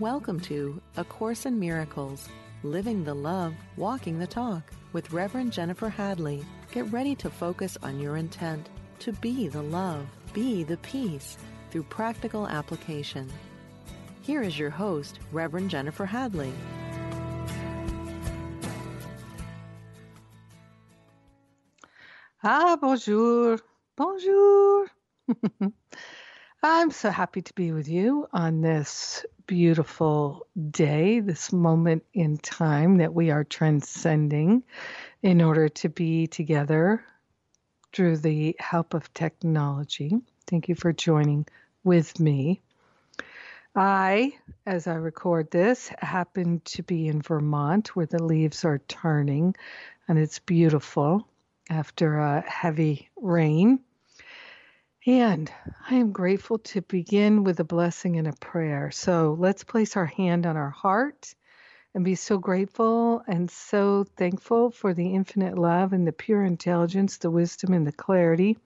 Welcome to A Course in Miracles Living the Love, Walking the Talk with Reverend Jennifer Hadley. Get ready to focus on your intent to be the love, be the peace through practical application. Here is your host, Reverend Jennifer Hadley. Ah, bonjour. Bonjour. I'm so happy to be with you on this beautiful day, this moment in time that we are transcending in order to be together through the help of technology. Thank you for joining with me. I, as I record this, happen to be in Vermont where the leaves are turning and it's beautiful after a heavy rain. And I am grateful to begin with a blessing and a prayer. So let's place our hand on our heart and be so grateful and so thankful for the infinite love and the pure intelligence, the wisdom and the clarity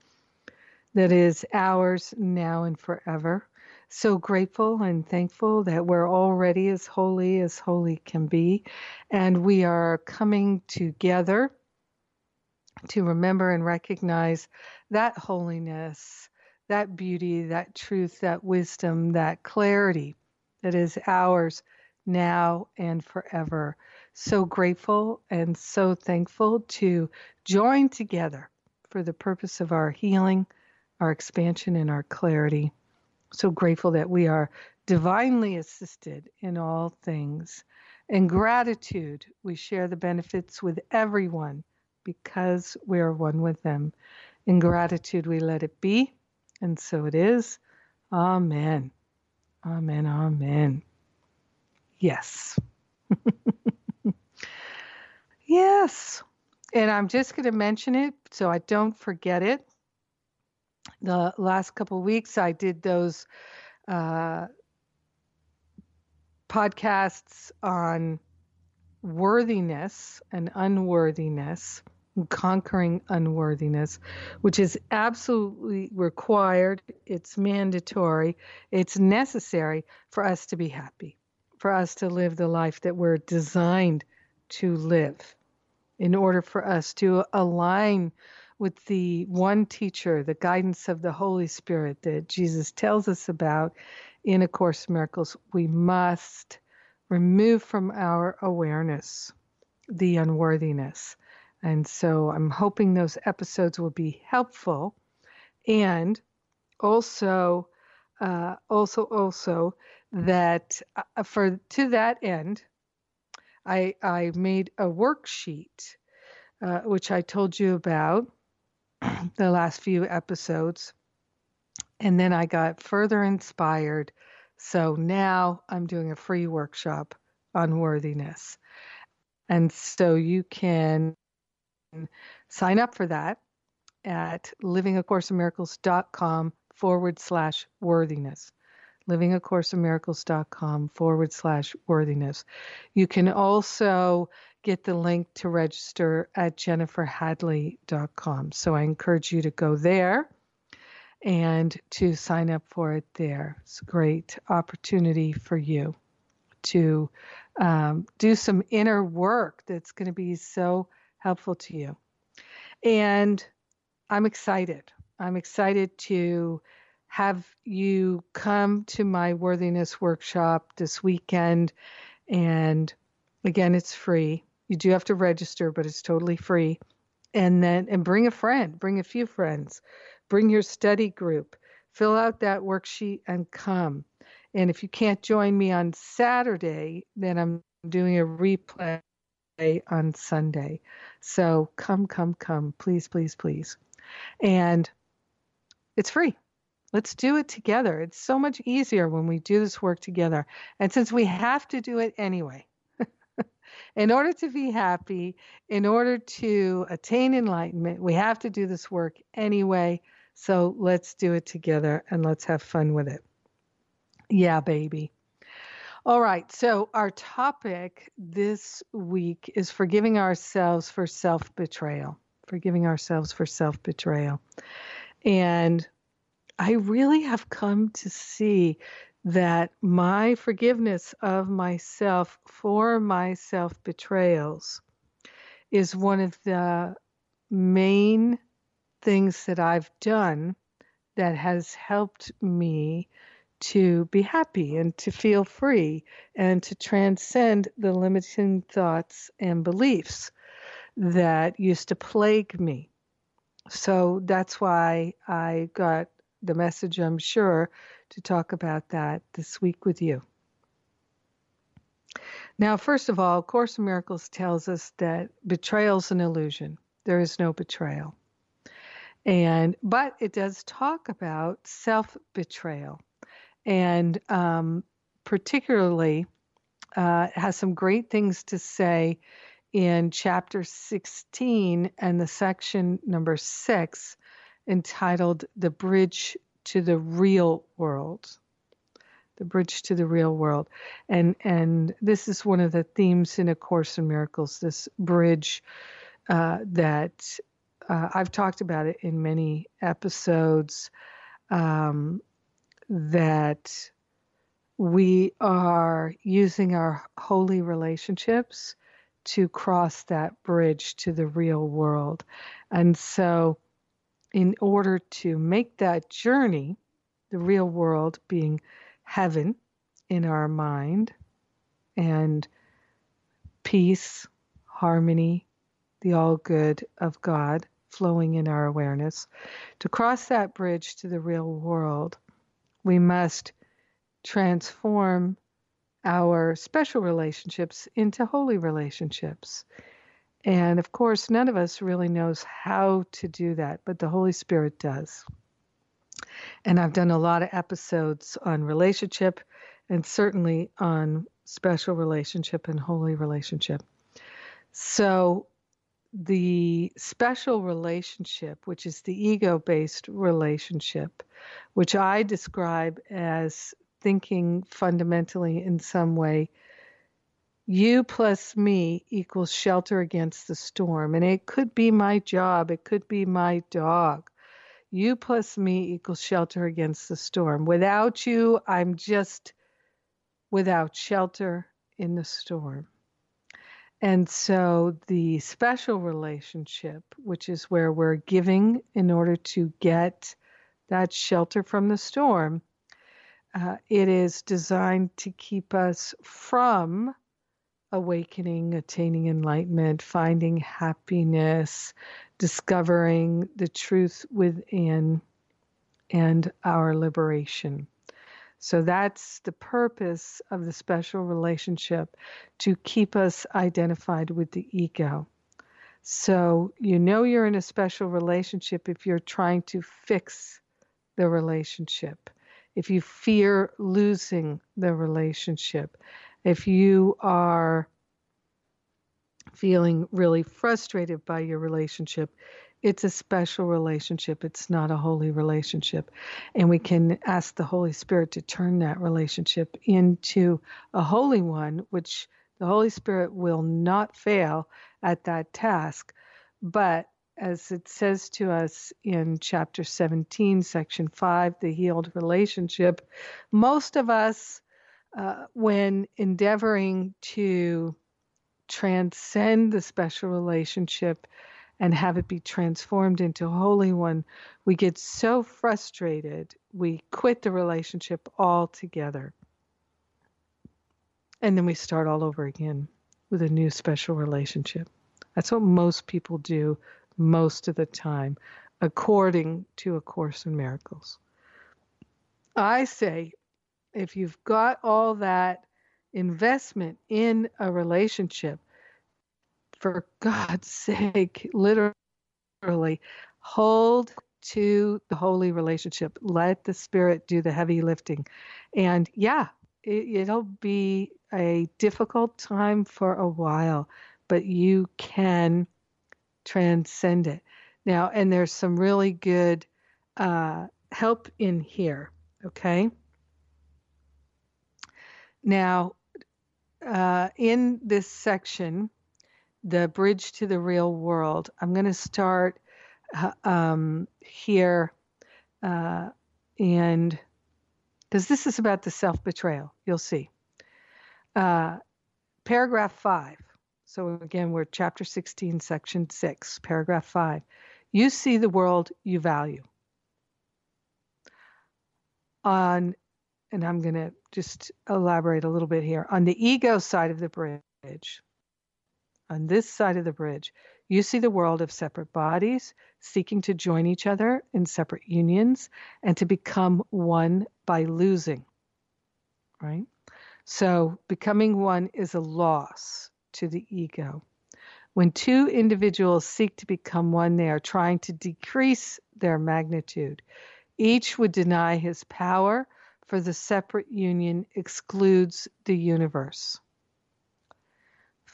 that is ours now and forever. So grateful and thankful that we're already as holy as holy can be. And we are coming together to remember and recognize that holiness, that beauty, that truth, that wisdom, that clarity that is ours now and forever. So grateful and so thankful to join together for the purpose of our healing, our expansion, and our clarity. So grateful that we are divinely assisted in all things. In gratitude, we share the benefits with everyone because we are one with them. In gratitude, we let it be, and so it is. Amen. Amen. Amen. Yes. yes. And I'm just going to mention it so I don't forget it. The last couple weeks, I did those uh, podcasts on worthiness and unworthiness conquering unworthiness, which is absolutely required, it's mandatory, it's necessary for us to be happy, for us to live the life that we're designed to live, in order for us to align with the one teacher, the guidance of the Holy Spirit that Jesus tells us about in A Course Miracles, we must remove from our awareness the unworthiness and so I'm hoping those episodes will be helpful. And also, uh, also, also that uh, for to that end, I I made a worksheet, uh, which I told you about the last few episodes, and then I got further inspired. So now I'm doing a free workshop on worthiness, and so you can sign up for that at livingacourseinmiracles.com forward slash worthiness livingacourseinmiracles.com forward slash worthiness. You can also get the link to register at jenniferhadley.com. So I encourage you to go there and to sign up for it there. It's a great opportunity for you to um, do some inner work that's going to be so helpful to you. And I'm excited. I'm excited to have you come to my worthiness workshop this weekend. And again, it's free. You do have to register, but it's totally free. And then, and bring a friend, bring a few friends, bring your study group, fill out that worksheet and come. And if you can't join me on Saturday, then I'm doing a replay on Sunday. So come, come, come, please, please, please. And it's free. Let's do it together. It's so much easier when we do this work together. And since we have to do it anyway, in order to be happy, in order to attain enlightenment, we have to do this work anyway. So let's do it together and let's have fun with it. Yeah, baby. All right. So, our topic this week is forgiving ourselves for self betrayal. Forgiving ourselves for self betrayal. And I really have come to see that my forgiveness of myself for my self betrayals is one of the main things that I've done that has helped me to be happy and to feel free and to transcend the limiting thoughts and beliefs that used to plague me. So that's why I got the message, I'm sure, to talk about that this week with you. Now, first of all, Course in Miracles tells us that betrayal is an illusion. There is no betrayal. And but it does talk about self-betrayal, and um, particularly uh, has some great things to say in chapter 16 and the section number six entitled The Bridge to the Real World. The Bridge to the Real World. And, and this is one of the themes in A Course in Miracles, this bridge uh, that uh, I've talked about it in many episodes um, that we are using our holy relationships to cross that bridge to the real world. And so, in order to make that journey, the real world being heaven in our mind and peace, harmony, the all good of God flowing in our awareness, to cross that bridge to the real world, we must transform our special relationships into holy relationships. And of course, none of us really knows how to do that, but the Holy Spirit does. And I've done a lot of episodes on relationship and certainly on special relationship and holy relationship. So, the special relationship, which is the ego based relationship, which I describe as thinking fundamentally in some way you plus me equals shelter against the storm. And it could be my job, it could be my dog. You plus me equals shelter against the storm. Without you, I'm just without shelter in the storm. And so the special relationship, which is where we're giving in order to get that shelter from the storm, uh, it is designed to keep us from awakening, attaining enlightenment, finding happiness, discovering the truth within, and our liberation. So that's the purpose of the special relationship to keep us identified with the ego. So you know you're in a special relationship if you're trying to fix the relationship if you fear losing the relationship, if you are feeling really frustrated by your relationship, it's a special relationship. It's not a holy relationship. And we can ask the Holy Spirit to turn that relationship into a holy one, which the Holy Spirit will not fail at that task. But as it says to us in chapter 17, section 5, the healed relationship, most of us, uh, when endeavoring to transcend the special relationship and have it be transformed into holy one, we get so frustrated, we quit the relationship altogether. And then we start all over again with a new special relationship. That's what most people do most of the time, according to A Course in Miracles. I say, if you've got all that investment in a relationship, for God's sake, literally hold to the holy relationship. Let the Spirit do the heavy lifting. And yeah, it, will be a difficult time for a while, but you can transcend it. Now, and there's some really good uh, help in here, okay? Now, uh, in this section, the bridge to the real world, I'm going to start uh, um, here uh, and because this is about the self betrayal. You'll see. Uh, paragraph five. So again, we're chapter 16, section six, paragraph five. You see the world you value. On, and I'm going to just elaborate a little bit here. On the ego side of the bridge, on this side of the bridge, you see the world of separate bodies seeking to join each other in separate unions and to become one by losing. Right? So, becoming one is a loss to the ego. When two individuals seek to become one, they are trying to decrease their magnitude. Each would deny his power, for the separate union excludes the universe.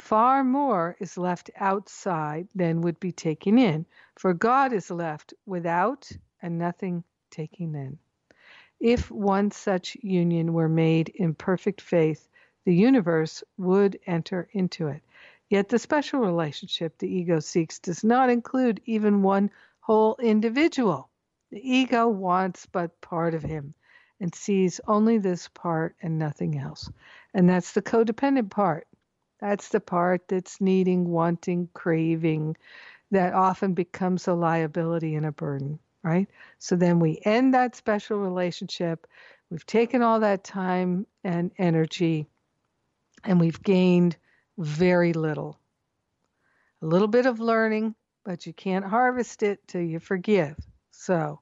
Far more is left outside than would be taken in, for God is left without and nothing taken in. If one such union were made in perfect faith, the universe would enter into it. Yet the special relationship the ego seeks does not include even one whole individual. The ego wants but part of him and sees only this part and nothing else. And that's the codependent part. That's the part that's needing, wanting, craving, that often becomes a liability and a burden right? So then we end that special relationship. We've taken all that time and energy, and we've gained very little. A little bit of learning, but you can't harvest it till you forgive. So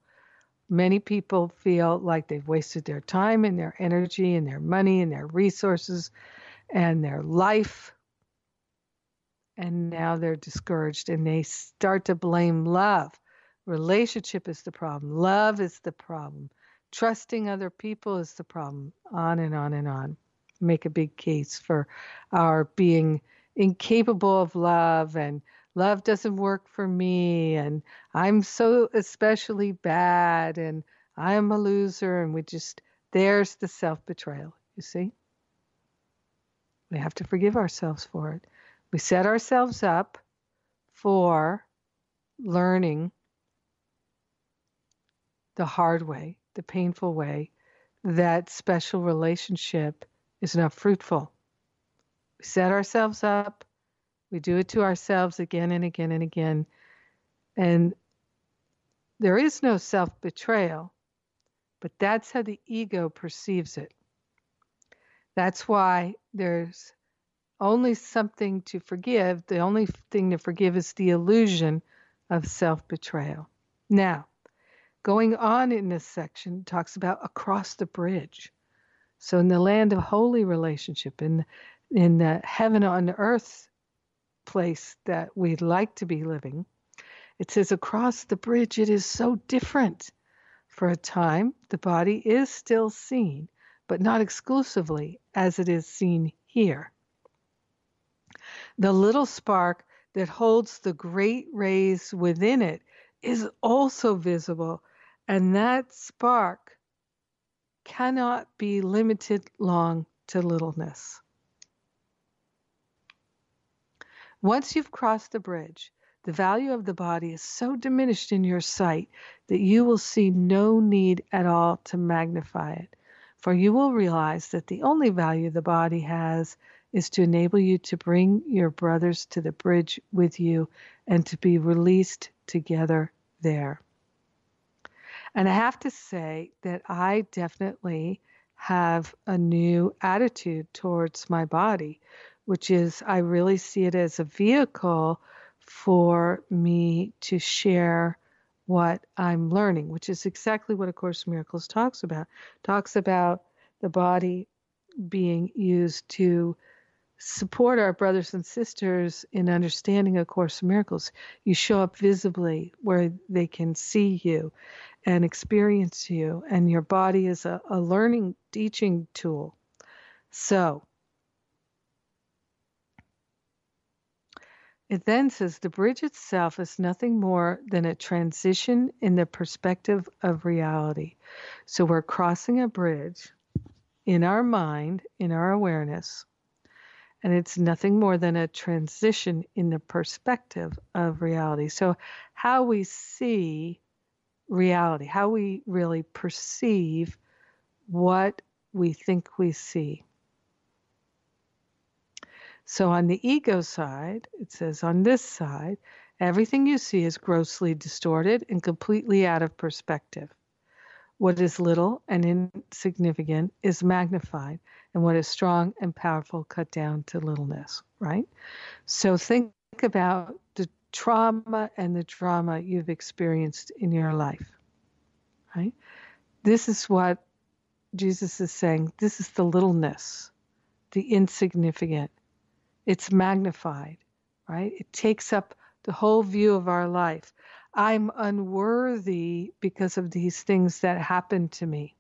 many people feel like they've wasted their time and their energy and their money and their resources and their life. And now they're discouraged and they start to blame love Relationship is the problem. Love is the problem. Trusting other people is the problem. On and on and on. Make a big case for our being incapable of love and love doesn't work for me and I'm so especially bad and I'm a loser and we just there's the self-betrayal, you see? We have to forgive ourselves for it. We set ourselves up for learning the hard way, the painful way, that special relationship is not fruitful. We set ourselves up, we do it to ourselves again and again and again. And there is no self betrayal, but that's how the ego perceives it. That's why there's only something to forgive. The only thing to forgive is the illusion of self betrayal. Now, Going on in this section talks about across the bridge. So in the land of holy relationship, in in the heaven on earth place that we'd like to be living, it says across the bridge it is so different. For a time, the body is still seen, but not exclusively as it is seen here. The little spark that holds the great rays within it is also visible and that spark cannot be limited long to littleness. Once you've crossed the bridge, the value of the body is so diminished in your sight that you will see no need at all to magnify it. For you will realize that the only value the body has is to enable you to bring your brothers to the bridge with you and to be released together there. And I have to say that I definitely have a new attitude towards my body, which is I really see it as a vehicle for me to share what I'm learning, which is exactly what A Course in Miracles talks about. Talks about the body being used to support our brothers and sisters in understanding A Course in Miracles. You show up visibly where they can see you and experience you, and your body is a, a learning, teaching tool. So, It then says the bridge itself is nothing more than a transition in the perspective of reality. So we're crossing a bridge in our mind, in our awareness, and it's nothing more than a transition in the perspective of reality. So, how we see reality, how we really perceive what we think we see. So on the ego side, it says on this side, everything you see is grossly distorted and completely out of perspective. What is little and insignificant is magnified, and what is strong and powerful cut down to littleness, right? So think about the trauma and the drama you've experienced in your life, right? This is what Jesus is saying. This is the littleness, the insignificant. It's magnified, right? It takes up the whole view of our life. I'm unworthy because of these things that happened to me.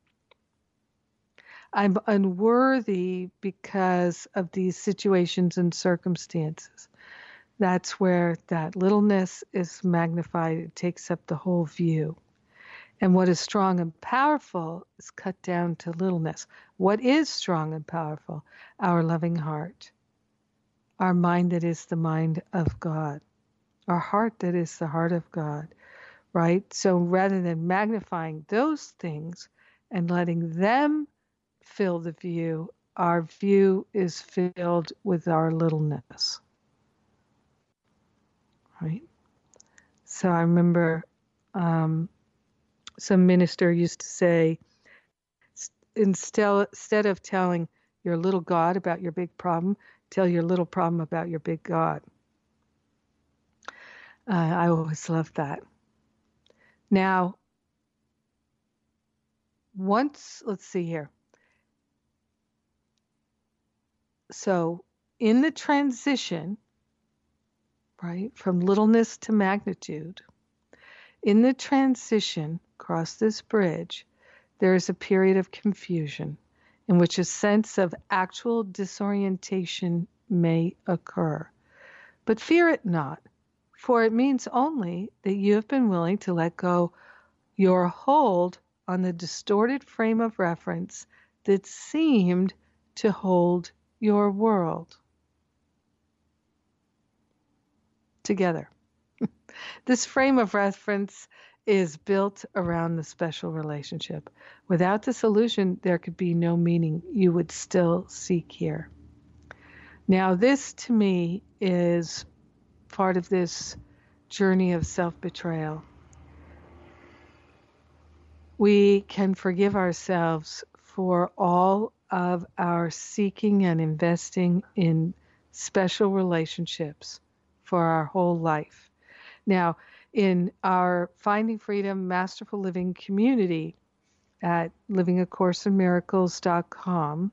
I'm unworthy because of these situations and circumstances. That's where that littleness is magnified. It takes up the whole view. And what is strong and powerful is cut down to littleness. What is strong and powerful? Our loving heart, our mind that is the mind of God our heart that is the heart of God, right? So rather than magnifying those things and letting them fill the view, our view is filled with our littleness, right? So I remember um, some minister used to say, instead, instead of telling your little God about your big problem, tell your little problem about your big God. Uh, I always love that. Now, once, let's see here. So, in the transition, right, from littleness to magnitude, in the transition across this bridge, there is a period of confusion in which a sense of actual disorientation may occur. But fear it not for it means only that you have been willing to let go your hold on the distorted frame of reference that seemed to hold your world together. this frame of reference is built around the special relationship. Without the solution, there could be no meaning you would still seek here. Now, this to me is part of this journey of self betrayal. We can forgive ourselves for all of our seeking and investing in special relationships for our whole life. Now, in our Finding Freedom Masterful Living community at livingacourseinmiracles.com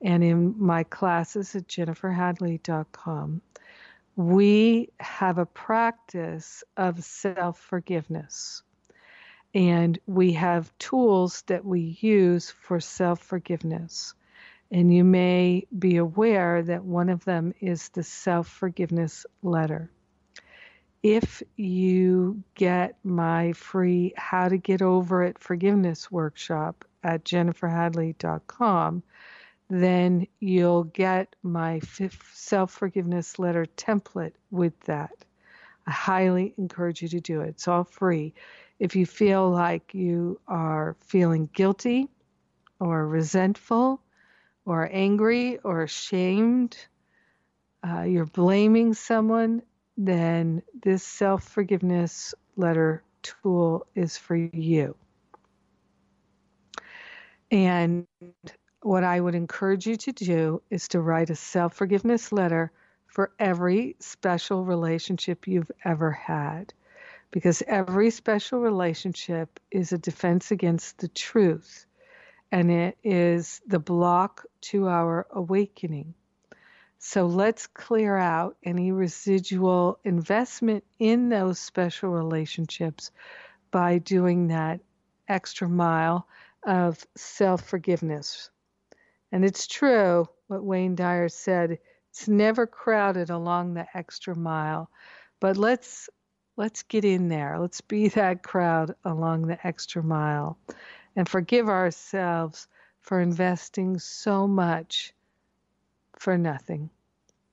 and in my classes at jenniferhadley.com, we have a practice of self forgiveness. And we have tools that we use for self forgiveness. And you may be aware that one of them is the self forgiveness letter. If you get my free How to Get Over It Forgiveness workshop at jenniferhadley.com, then you'll get my self forgiveness letter template with that. I highly encourage you to do it. It's all free. If you feel like you are feeling guilty or resentful or angry or ashamed, uh, you're blaming someone, then this self forgiveness letter tool is for you. And what I would encourage you to do is to write a self forgiveness letter for every special relationship you've ever had. Because every special relationship is a defense against the truth, and it is the block to our awakening. So let's clear out any residual investment in those special relationships by doing that extra mile of self forgiveness and it's true what Wayne Dyer said. It's never crowded along the extra mile. But let's let's get in there. Let's be that crowd along the extra mile and forgive ourselves for investing so much for nothing.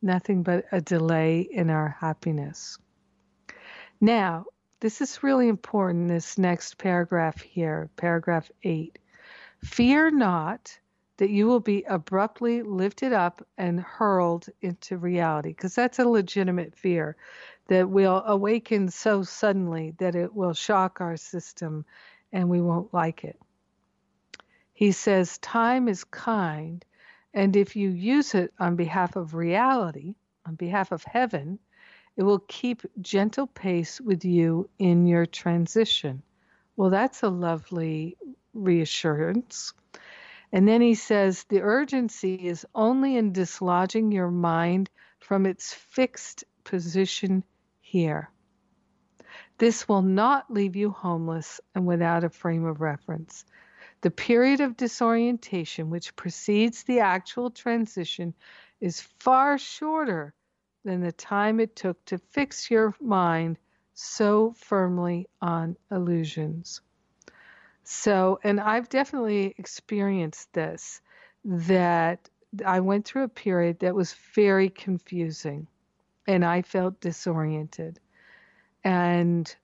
Nothing but a delay in our happiness. Now, this is really important, this next paragraph here, paragraph 8. Fear not that you will be abruptly lifted up and hurled into reality, because that's a legitimate fear that will awaken so suddenly that it will shock our system and we won't like it. He says, Time is kind, and if you use it on behalf of reality, on behalf of heaven, it will keep gentle pace with you in your transition. Well, that's a lovely reassurance. And then he says the urgency is only in dislodging your mind from its fixed position here. This will not leave you homeless and without a frame of reference. The period of disorientation which precedes the actual transition is far shorter than the time it took to fix your mind so firmly on illusions. So, and I've definitely experienced this that I went through a period that was very confusing and I felt disoriented. And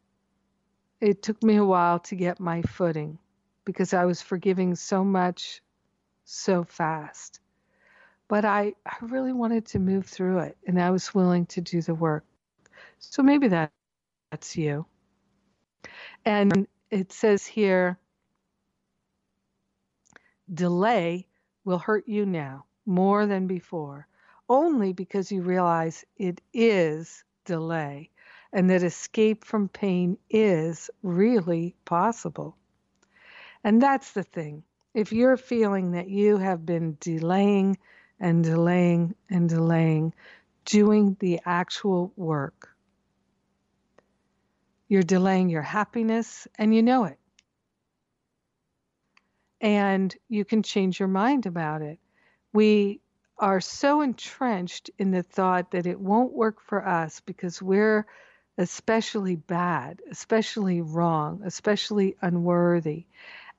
it took me a while to get my footing because I was forgiving so much so fast. But I, I really wanted to move through it and I was willing to do the work. So maybe that, that's you. And it says here, delay will hurt you now more than before, only because you realize it is delay and that escape from pain is really possible. And that's the thing. If you're feeling that you have been delaying and delaying and delaying doing the actual work, you're delaying your happiness and you know it and you can change your mind about it. We are so entrenched in the thought that it won't work for us because we're especially bad, especially wrong, especially unworthy.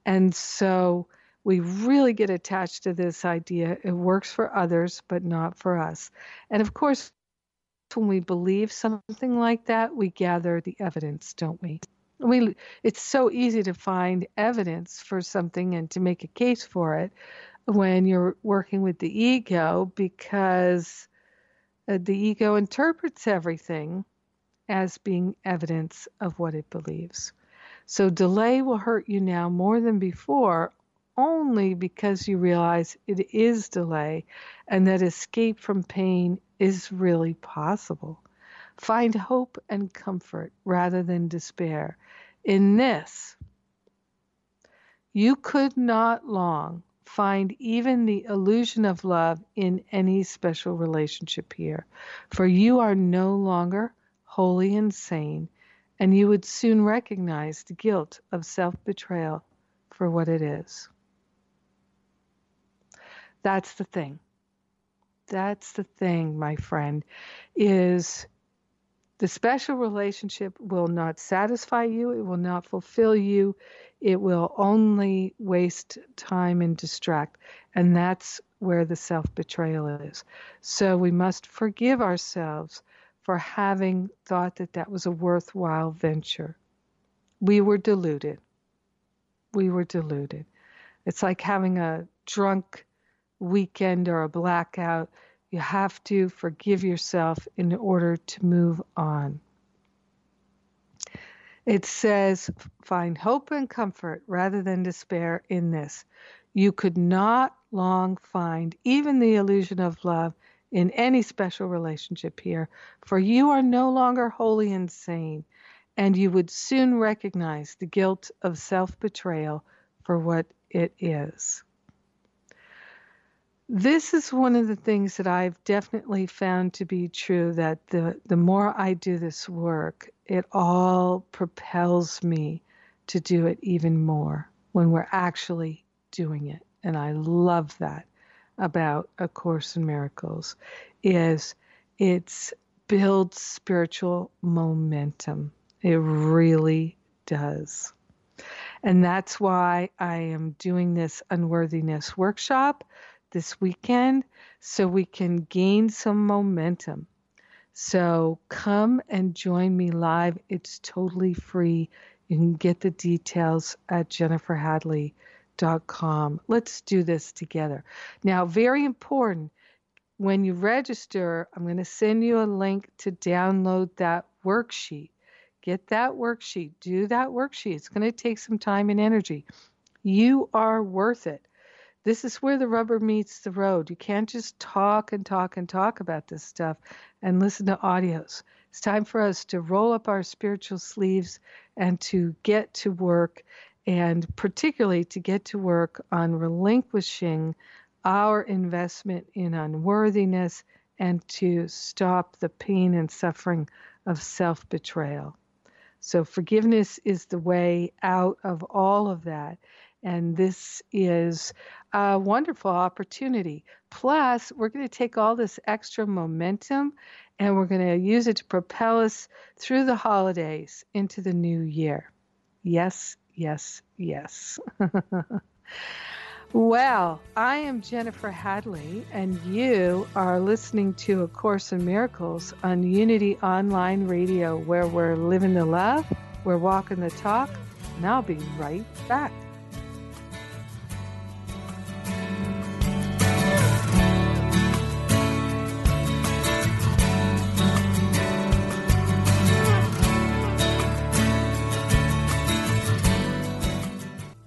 And so we really get attached to this idea it works for others, but not for us. And of course, when we believe something like that, we gather the evidence, don't we? we it's so easy to find evidence for something and to make a case for it when you're working with the ego because uh, the ego interprets everything as being evidence of what it believes. So delay will hurt you now more than before only because you realize it is delay and that escape from pain is really possible. Find hope and comfort rather than despair. In this, you could not long find even the illusion of love in any special relationship here, for you are no longer wholly insane, and you would soon recognize the guilt of self betrayal for what it is. That's the thing. That's the thing, my friend, is the special relationship will not satisfy you, it will not fulfill you, it will only waste time and distract. And that's where the self betrayal is. So we must forgive ourselves for having thought that that was a worthwhile venture. We were deluded. We were deluded. It's like having a drunk weekend or a blackout you have to forgive yourself in order to move on. It says, find hope and comfort rather than despair in this. You could not long find even the illusion of love in any special relationship here, for you are no longer wholly insane, and you would soon recognize the guilt of self betrayal for what it is this is one of the things that I've definitely found to be true that the, the more I do this work, it all propels me to do it even more when we're actually doing it. And I love that about A Course in Miracles is it builds spiritual momentum. It really does. And that's why I am doing this unworthiness workshop this weekend so we can gain some momentum. So come and join me live. It's totally free. You can get the details at Jennifer jenniferhadley.com www.thebrightlife.com. Let's do this together. Now, very important, when you register, I'm going to send you a link to download that worksheet. Get that worksheet, do that worksheet. It's going to take some time and energy. You are worth it. This is where the rubber meets the road. You can't just talk and talk and talk about this stuff and listen to audios. It's time for us to roll up our spiritual sleeves and to get to work, and particularly to get to work on relinquishing our investment in unworthiness and to stop the pain and suffering of self betrayal. So, forgiveness is the way out of all of that. And this is a wonderful opportunity. Plus, we're going to take all this extra momentum and we're going to use it to propel us through the holidays into the new year. Yes, yes, yes. well, I am Jennifer Hadley, and you are listening to A Course in Miracles on Unity Online Radio, where we're living the love, we're walking the talk, and I'll be right back.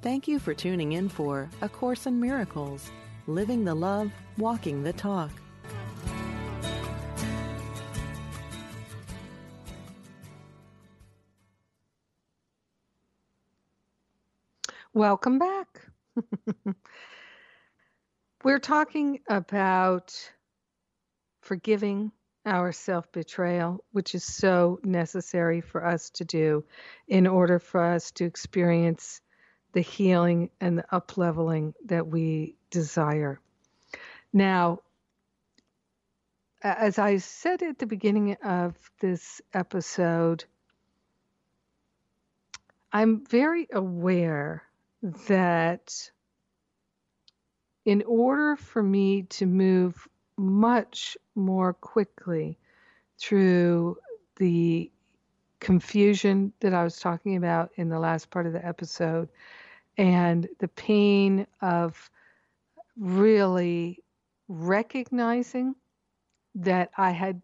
Thank you for tuning in for A Course in Miracles Living the Love, Walking the Talk. Welcome back. We're talking about forgiving our self betrayal, which is so necessary for us to do in order for us to experience the healing and the upleveling that we desire. Now, as I said at the beginning of this episode, I'm very aware that in order for me to move much more quickly through the confusion that I was talking about in the last part of the episode and the pain of really recognizing that I had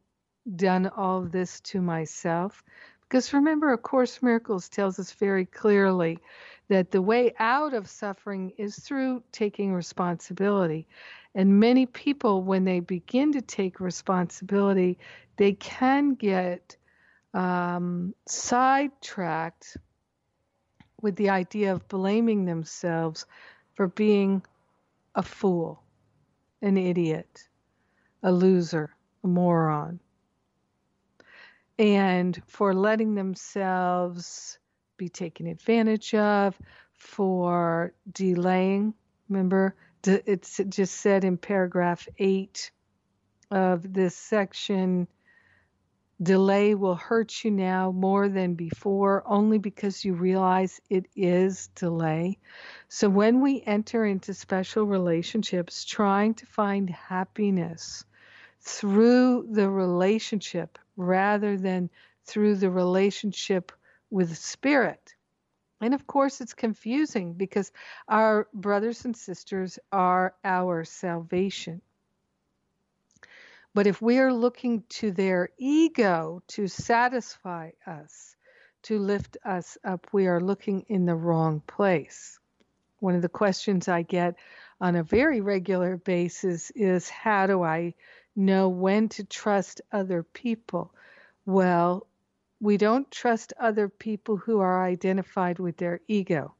done all this to myself. Because remember, A Course Miracles tells us very clearly that the way out of suffering is through taking responsibility. And many people, when they begin to take responsibility, they can get um, sidetracked with the idea of blaming themselves for being a fool, an idiot, a loser, a moron, and for letting themselves be taken advantage of, for delaying. Remember, it's just said in paragraph eight of this section Delay will hurt you now more than before only because you realize it is delay. So when we enter into special relationships, trying to find happiness through the relationship rather than through the relationship with spirit. And of course, it's confusing because our brothers and sisters are our salvation. But if we are looking to their ego to satisfy us, to lift us up, we are looking in the wrong place. One of the questions I get on a very regular basis is how do I know when to trust other people? Well, we don't trust other people who are identified with their ego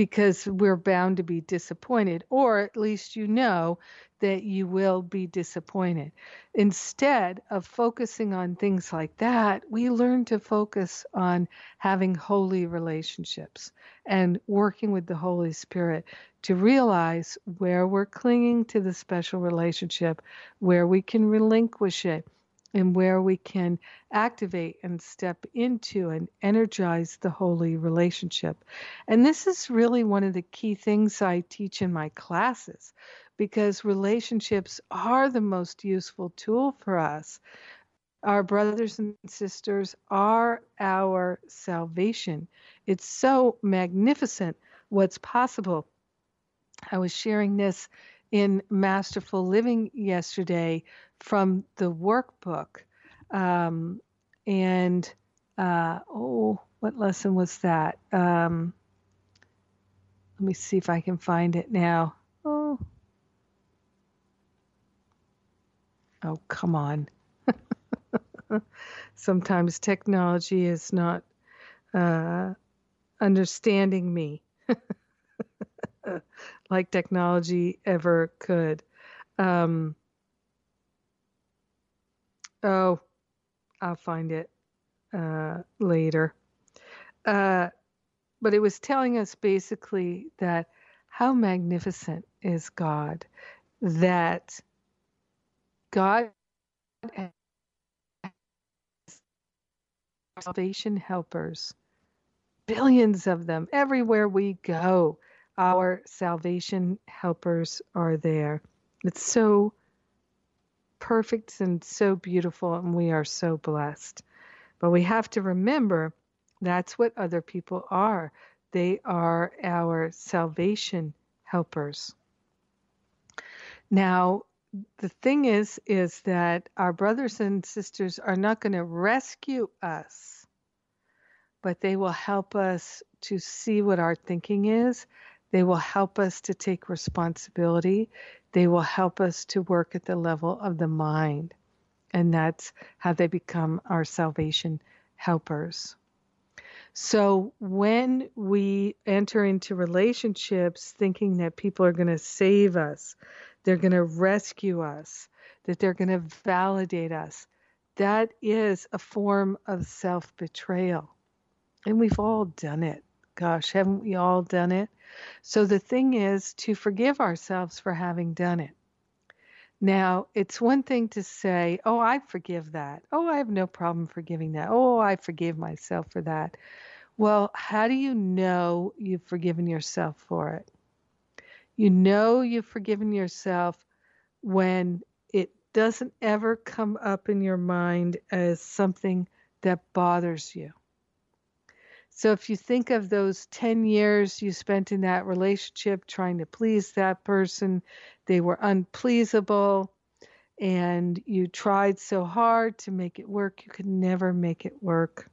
because we're bound to be disappointed, or at least you know that you will be disappointed. Instead of focusing on things like that, we learn to focus on having holy relationships and working with the Holy Spirit to realize where we're clinging to the special relationship, where we can relinquish it and where we can activate and step into and energize the holy relationship. And this is really one of the key things I teach in my classes because relationships are the most useful tool for us. Our brothers and sisters are our salvation. It's so magnificent what's possible. I was sharing this in Masterful Living yesterday from the workbook. Um, and uh, oh, what lesson was that? Um, let me see if I can find it now. Oh, oh, come on. Sometimes technology is not uh, understanding me like technology ever could. Um, oh, I'll find it uh, later. Uh, but it was telling us basically that how magnificent is God, that God salvation helpers, billions of them everywhere we go. Our salvation helpers are there. It's so perfect and so beautiful, and we are so blessed. But we have to remember that's what other people are. They are our salvation helpers. Now, the thing is is that our brothers and sisters are not going to rescue us but they will help us to see what our thinking is they will help us to take responsibility they will help us to work at the level of the mind and that's how they become our salvation helpers so when we enter into relationships thinking that people are going to save us they're going to rescue us, that they're going to validate us. That is a form of self betrayal. And we've all done it. Gosh, haven't we all done it? So the thing is to forgive ourselves for having done it. Now, it's one thing to say, Oh, I forgive that. Oh, I have no problem forgiving that. Oh, I forgive myself for that. Well, how do you know you've forgiven yourself for it? You know you've forgiven yourself when it doesn't ever come up in your mind as something that bothers you. So if you think of those 10 years you spent in that relationship trying to please that person, they were unpleasable, and you tried so hard to make it work, you could never make it work.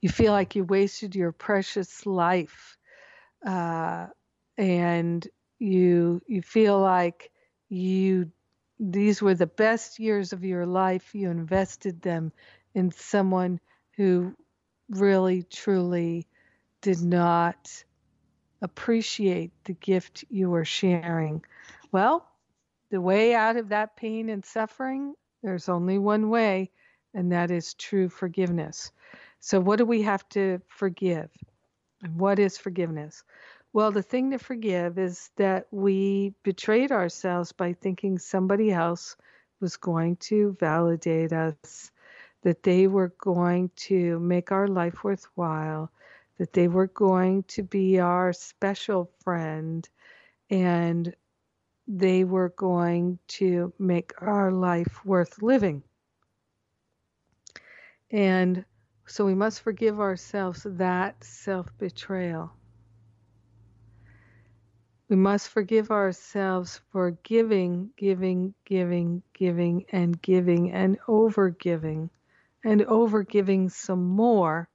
You feel like you wasted your precious life uh, and you you feel like you these were the best years of your life you invested them in someone who really truly did not appreciate the gift you were sharing. Well the way out of that pain and suffering there's only one way and that is true forgiveness. So what do we have to forgive? And what is forgiveness? Well, the thing to forgive is that we betrayed ourselves by thinking somebody else was going to validate us, that they were going to make our life worthwhile, that they were going to be our special friend, and they were going to make our life worth living. And so we must forgive ourselves that self betrayal. We must forgive ourselves for giving, giving, giving, giving, and giving, and over giving, and over giving some more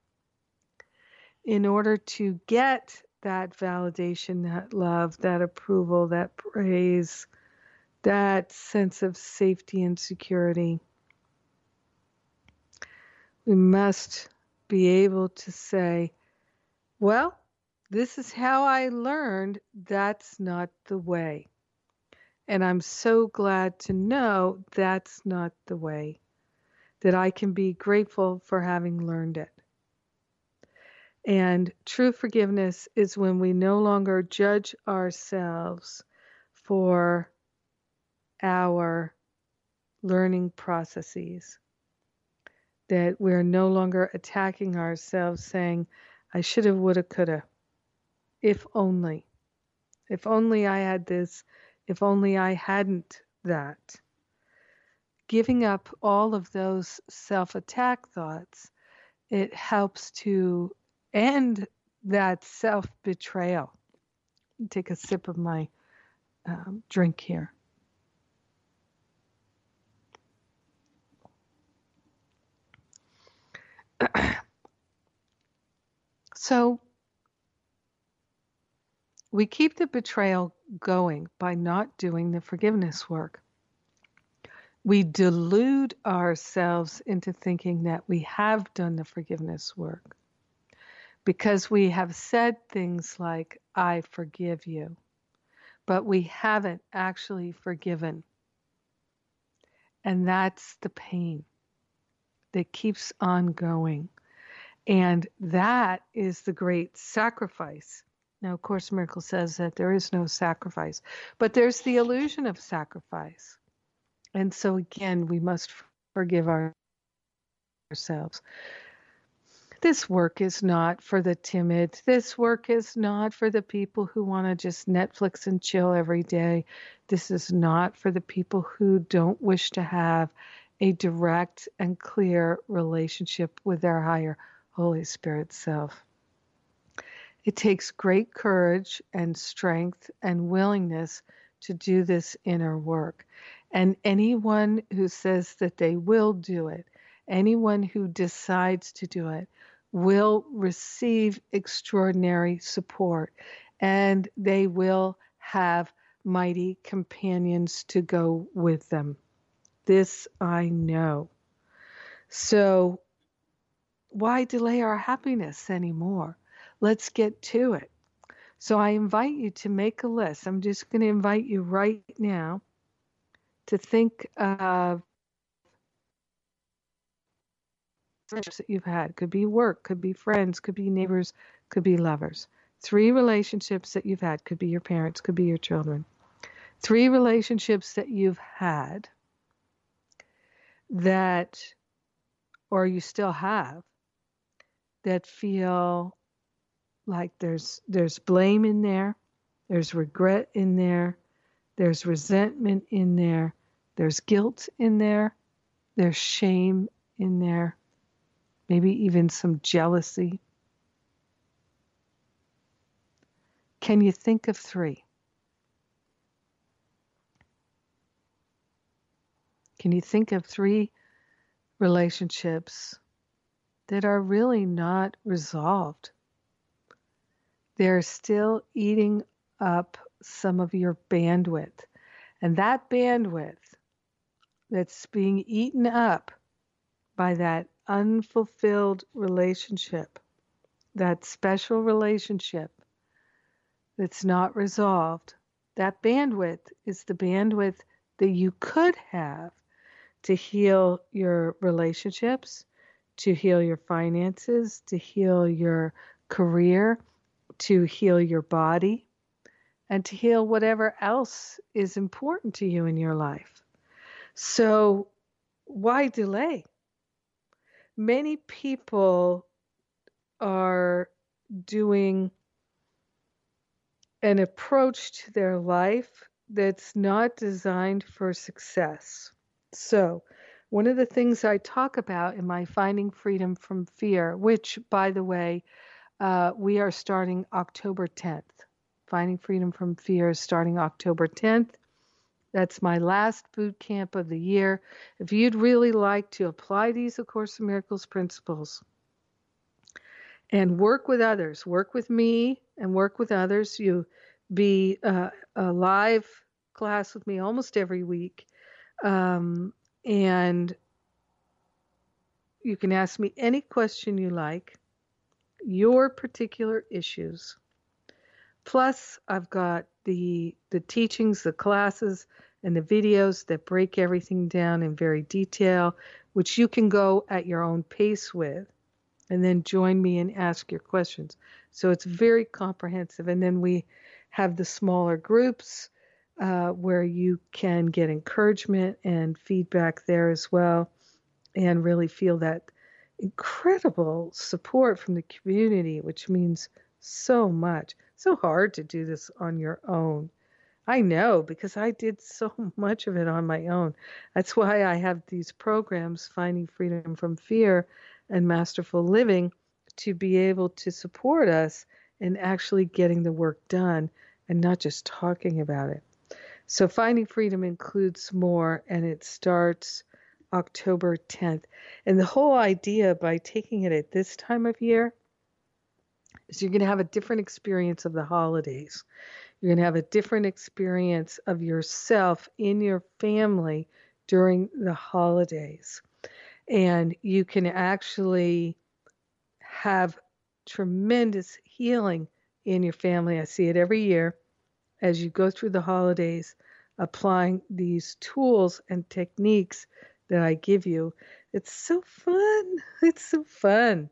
in order to get that validation, that love, that approval, that praise, that sense of safety and security. We must be able to say, well, this is how I learned that's not the way. And I'm so glad to know that's not the way, that I can be grateful for having learned it. And true forgiveness is when we no longer judge ourselves for our learning processes. That we're no longer attacking ourselves saying, I should have, would have, could have. If only. If only I had this. If only I hadn't that. Giving up all of those self attack thoughts, it helps to end that self betrayal. Take a sip of my um, drink here. so we keep the betrayal going by not doing the forgiveness work. We delude ourselves into thinking that we have done the forgiveness work because we have said things like, I forgive you, but we haven't actually forgiven. And that's the pain that keeps on going. And that is the great sacrifice. Now, of course, Miracle says that there is no sacrifice, but there's the illusion of sacrifice. And so, again, we must forgive our, ourselves. This work is not for the timid. This work is not for the people who want to just Netflix and chill every day. This is not for the people who don't wish to have a direct and clear relationship with their higher Holy Spirit self. It takes great courage and strength and willingness to do this inner work. And anyone who says that they will do it, anyone who decides to do it, will receive extraordinary support and they will have mighty companions to go with them. This I know. So, why delay our happiness anymore? Let's get to it. So, I invite you to make a list. I'm just going to invite you right now to think of that you've had. Could be work, could be friends, could be neighbors, could be lovers. Three relationships that you've had. Could be your parents, could be your children. Three relationships that you've had that, or you still have, that feel like there's there's blame in there, there's regret in there, there's resentment in there, there's guilt in there, there's shame in there, maybe even some jealousy. Can you think of three? Can you think of three relationships that are really not resolved? They're still eating up some of your bandwidth. And that bandwidth that's being eaten up by that unfulfilled relationship, that special relationship that's not resolved, that bandwidth is the bandwidth that you could have to heal your relationships, to heal your finances, to heal your career, to heal your body, and to heal whatever else is important to you in your life. So, why delay? Many people are doing an approach to their life that's not designed for success. So, one of the things I talk about in my Finding Freedom from Fear, which, by the way, uh, we are starting October 10th. Finding Freedom from Fear is starting October 10th. That's my last boot camp of the year. If you'd really like to apply these A Course in Miracles principles and work with others, work with me and work with others, you be uh, a live class with me almost every week um, and you can ask me any question you like, your particular issues. Plus, I've got the the teachings, the classes, and the videos that break everything down in very detail, which you can go at your own pace with, and then join me and ask your questions. So it's very comprehensive. And then we have the smaller groups uh, where you can get encouragement and feedback there as well, and really feel that incredible support from the community, which means so much. So hard to do this on your own. I know because I did so much of it on my own. That's why I have these programs, Finding Freedom from Fear and Masterful Living, to be able to support us in actually getting the work done and not just talking about it. So, Finding Freedom includes more, and it starts October 10th. And the whole idea by taking it at this time of year is you're going to have a different experience of the holidays. You're going to have a different experience of yourself in your family during the holidays. And you can actually have tremendous healing in your family. I see it every year as you go through the holidays, applying these tools and techniques that I give you. It's so fun. It's so fun.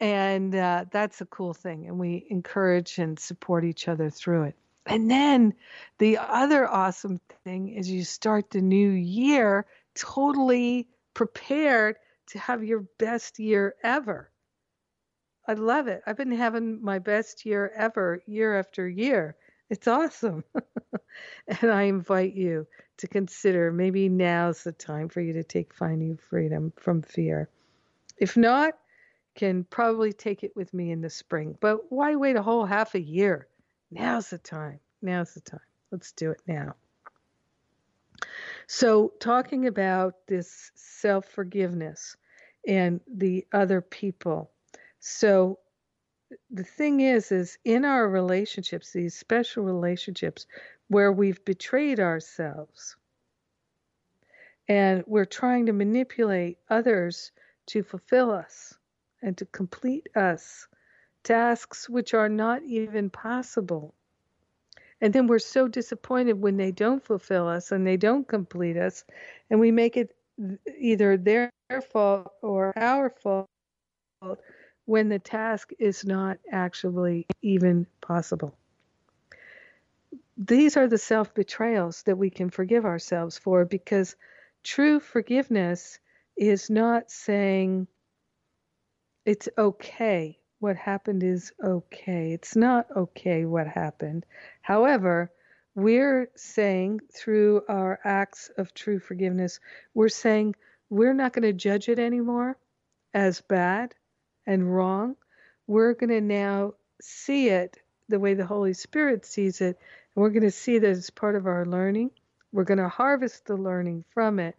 And uh, that's a cool thing. And we encourage and support each other through it. And then the other awesome thing is you start the new year totally prepared to have your best year ever. I love it. I've been having my best year ever year after year. It's awesome. and I invite you to consider maybe now's the time for you to take finding freedom from fear. If not, can probably take it with me in the spring. But why wait a whole half a year? Now's the time. Now's the time. Let's do it now. So, talking about this self forgiveness and the other people. So, the thing is, is in our relationships, these special relationships where we've betrayed ourselves and we're trying to manipulate others to fulfill us and to complete us, tasks which are not even possible. And then we're so disappointed when they don't fulfill us and they don't complete us, and we make it either their fault or our fault when the task is not actually even possible. These are the self betrayals that we can forgive ourselves for because true forgiveness is not saying it's okay what happened is okay. It's not okay what happened. However, we're saying through our acts of true forgiveness, we're saying we're not going to judge it anymore as bad and wrong. We're going to now see it the way the Holy Spirit sees it, and we're going to see that it's part of our learning. We're going to harvest the learning from it,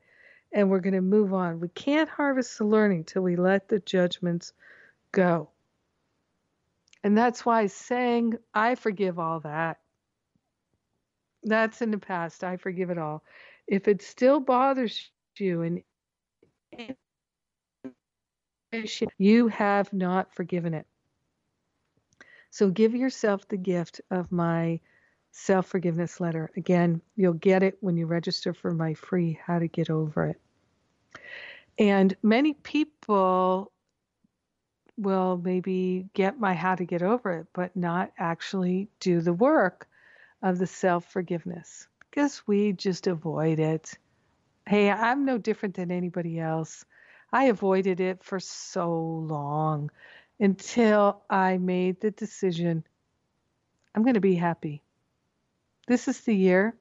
and we're going to move on. We can't harvest the learning till we let the judgments go. And that's why saying, I forgive all that, that's in the past. I forgive it all. If it still bothers you and you have not forgiven it. So give yourself the gift of my self forgiveness letter. Again, you'll get it when you register for my free How to Get Over It. And many people will maybe get my how to get over it, but not actually do the work of the self forgiveness because we just avoid it. Hey, I'm no different than anybody else. I avoided it for so long until I made the decision I'm going to be happy. This is the year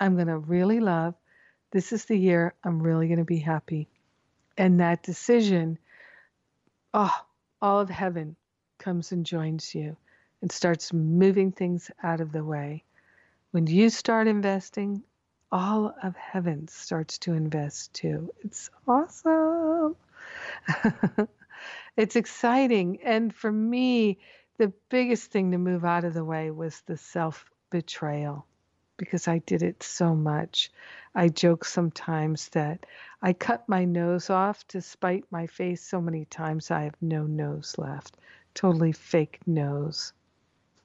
I'm going to really love. This is the year I'm really going to be happy. And that decision, oh, all of heaven comes and joins you and starts moving things out of the way. When you start investing, all of heaven starts to invest too. It's awesome. it's exciting. And for me, the biggest thing to move out of the way was the self betrayal because I did it so much. I joke sometimes that I cut my nose off to spite my face so many times I have no nose left. Totally fake nose.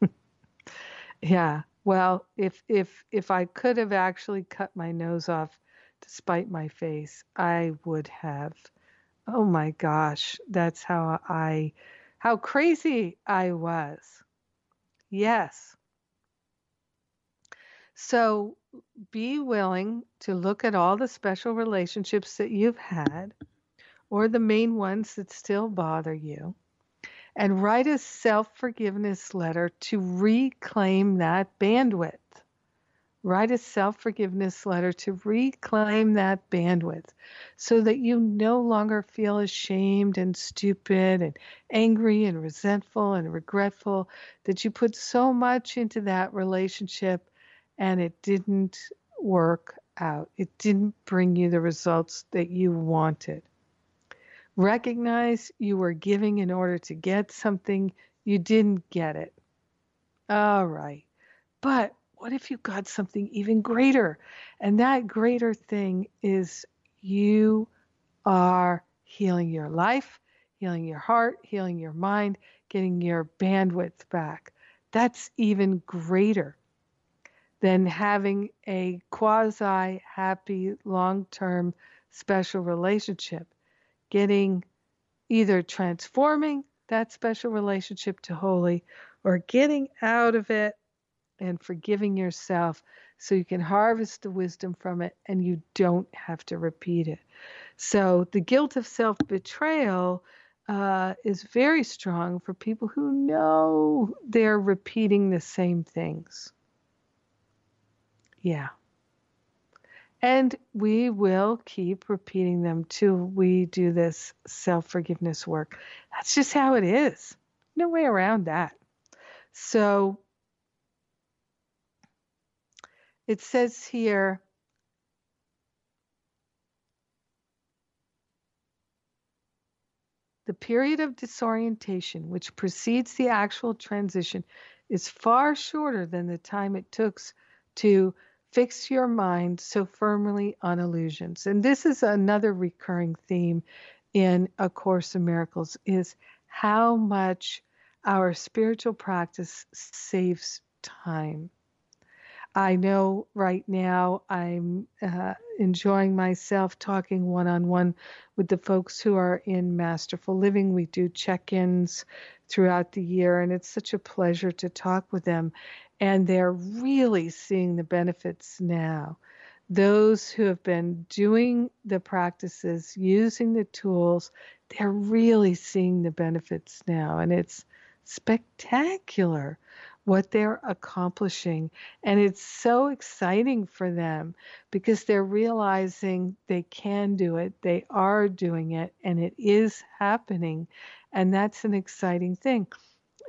yeah. Well, if if if I could have actually cut my nose off to spite my face, I would have. Oh my gosh, that's how I how crazy I was. Yes. So be willing to look at all the special relationships that you've had or the main ones that still bother you and write a self forgiveness letter to reclaim that bandwidth. Write a self forgiveness letter to reclaim that bandwidth so that you no longer feel ashamed and stupid and angry and resentful and regretful that you put so much into that relationship and it didn't work out. It didn't bring you the results that you wanted. Recognize you were giving in order to get something, you didn't get it. All right. But what if you got something even greater? And that greater thing is you are healing your life, healing your heart, healing your mind, getting your bandwidth back. That's even greater than having a quasi happy long term special relationship. Getting either transforming that special relationship to holy or getting out of it and forgiving yourself so you can harvest the wisdom from it and you don't have to repeat it. So the guilt of self betrayal uh, is very strong for people who know they're repeating the same things. Yeah. And we will keep repeating them till we do this self forgiveness work. That's just how it is. No way around that. So it says here the period of disorientation which precedes the actual transition is far shorter than the time it took to fix your mind so firmly on illusions and this is another recurring theme in a course in miracles is how much our spiritual practice saves time I know right now I'm uh, enjoying myself talking one on one with the folks who are in Masterful Living. We do check ins throughout the year, and it's such a pleasure to talk with them. And they're really seeing the benefits now. Those who have been doing the practices, using the tools, they're really seeing the benefits now. And it's spectacular what they're accomplishing. And it's so exciting for them because they're realizing they can do it, they are doing it, and it is happening. And that's an exciting thing.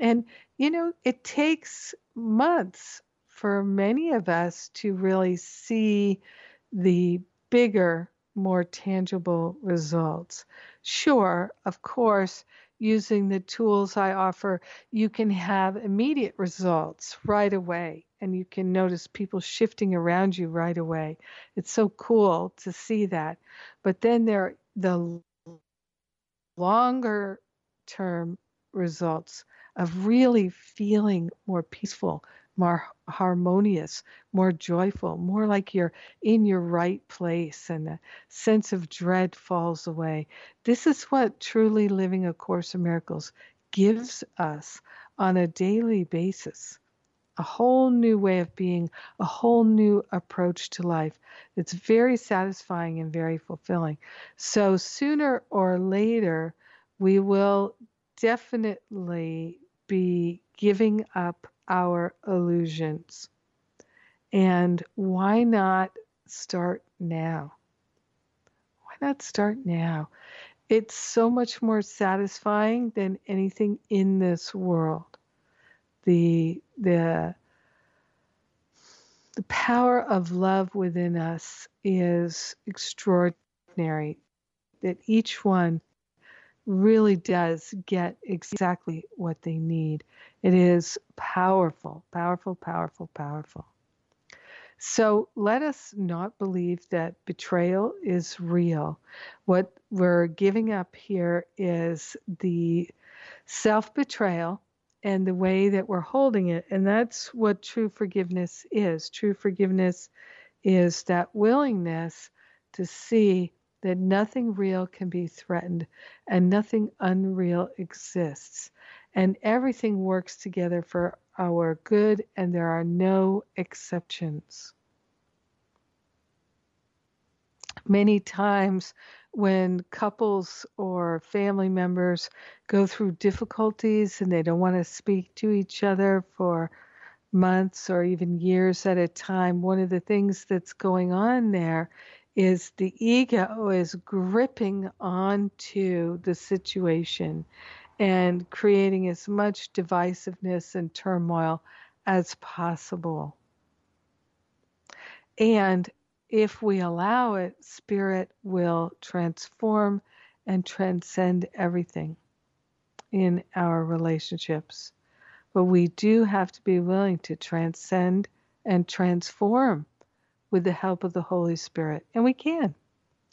And, you know, it takes months for many of us to really see the bigger, more tangible results. Sure, of course, using the tools I offer, you can have immediate results right away. And you can notice people shifting around you right away. It's so cool to see that. But then there the longer term results of really feeling more peaceful, more harmonious, more joyful, more like you're in your right place and the sense of dread falls away. This is what truly living A Course in Miracles gives us on a daily basis. A whole new way of being, a whole new approach to life that's very satisfying and very fulfilling. So, sooner or later, we will definitely be giving up our illusions. And why not start now? Why not start now? It's so much more satisfying than anything in this world. The the the power of love within us is extraordinary. That each one really does get exactly what they need. It is powerful, powerful, powerful, powerful. So let us not believe that betrayal is real. What we're giving up here is the self betrayal and the way that we're holding it. And that's what true forgiveness is. True forgiveness is that willingness to see that nothing real can be threatened and nothing unreal exists. And everything works together for our good, and there are no exceptions. Many times, when couples or family members go through difficulties and they don't want to speak to each other for months or even years at a time, one of the things that's going on there is the ego is gripping onto the situation and creating as much divisiveness and turmoil as possible. And if we allow it, spirit will transform and transcend everything in our relationships. But we do have to be willing to transcend and transform with the help of the Holy Spirit. And we can.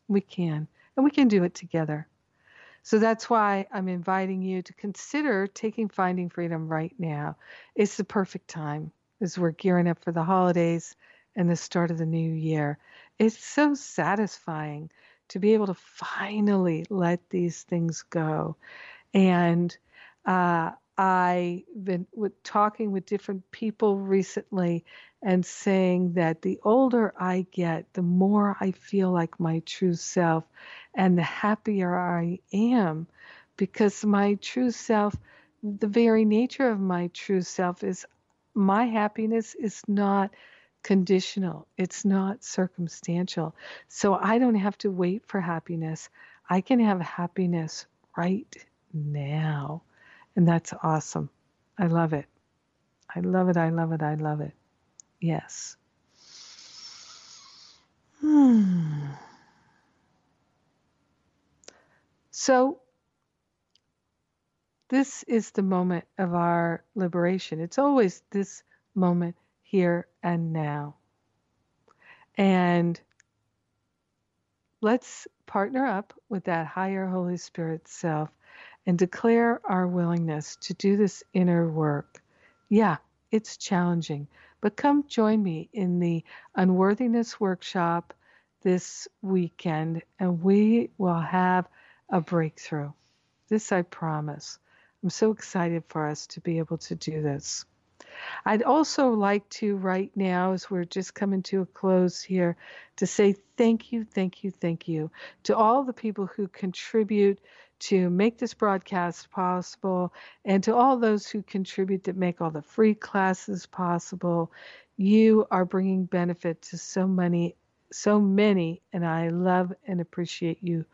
We can. And we can do it together. So that's why I'm inviting you to consider taking Finding Freedom right now. It's the perfect time as we're gearing up for the holidays and the start of the new year. It's so satisfying to be able to finally let these things go. And uh, I've been with, talking with different people recently and saying that the older I get, the more I feel like my true self and the happier I am because my true self, the very nature of my true self is my happiness is not conditional, it's not circumstantial. So I don't have to wait for happiness. I can have happiness right now. And that's awesome. I love it. I love it. I love it. I love it. Yes. Hmm. So, this is the moment of our liberation. It's always this moment here and now. And let's partner up with that higher Holy Spirit self and declare our willingness to do this inner work. Yeah, it's challenging, but come join me in the unworthiness workshop this weekend and we will have a breakthrough. This I promise. I'm so excited for us to be able to do this. I'd also like to, right now, as we're just coming to a close here, to say thank you, thank you, thank you to all the people who contribute to make this broadcast possible and to all those who contribute that make all the free classes possible. You are bringing benefit to so many, so many, and I love and appreciate you.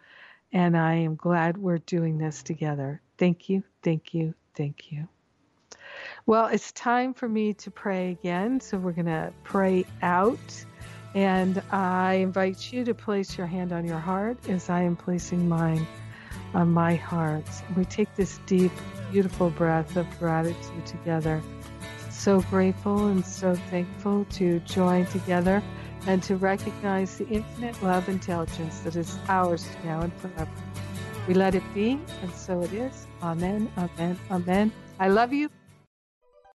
And I am glad we're doing this together. Thank you, thank you, thank you. Well, it's time for me to pray again. So we're going to pray out. And I invite you to place your hand on your heart as I am placing mine on my heart. We take this deep, beautiful breath of gratitude together. So grateful and so thankful to join together and to recognize the infinite love intelligence that is ours now and forever. We let it be, and so it is. Amen, amen, amen. I love you.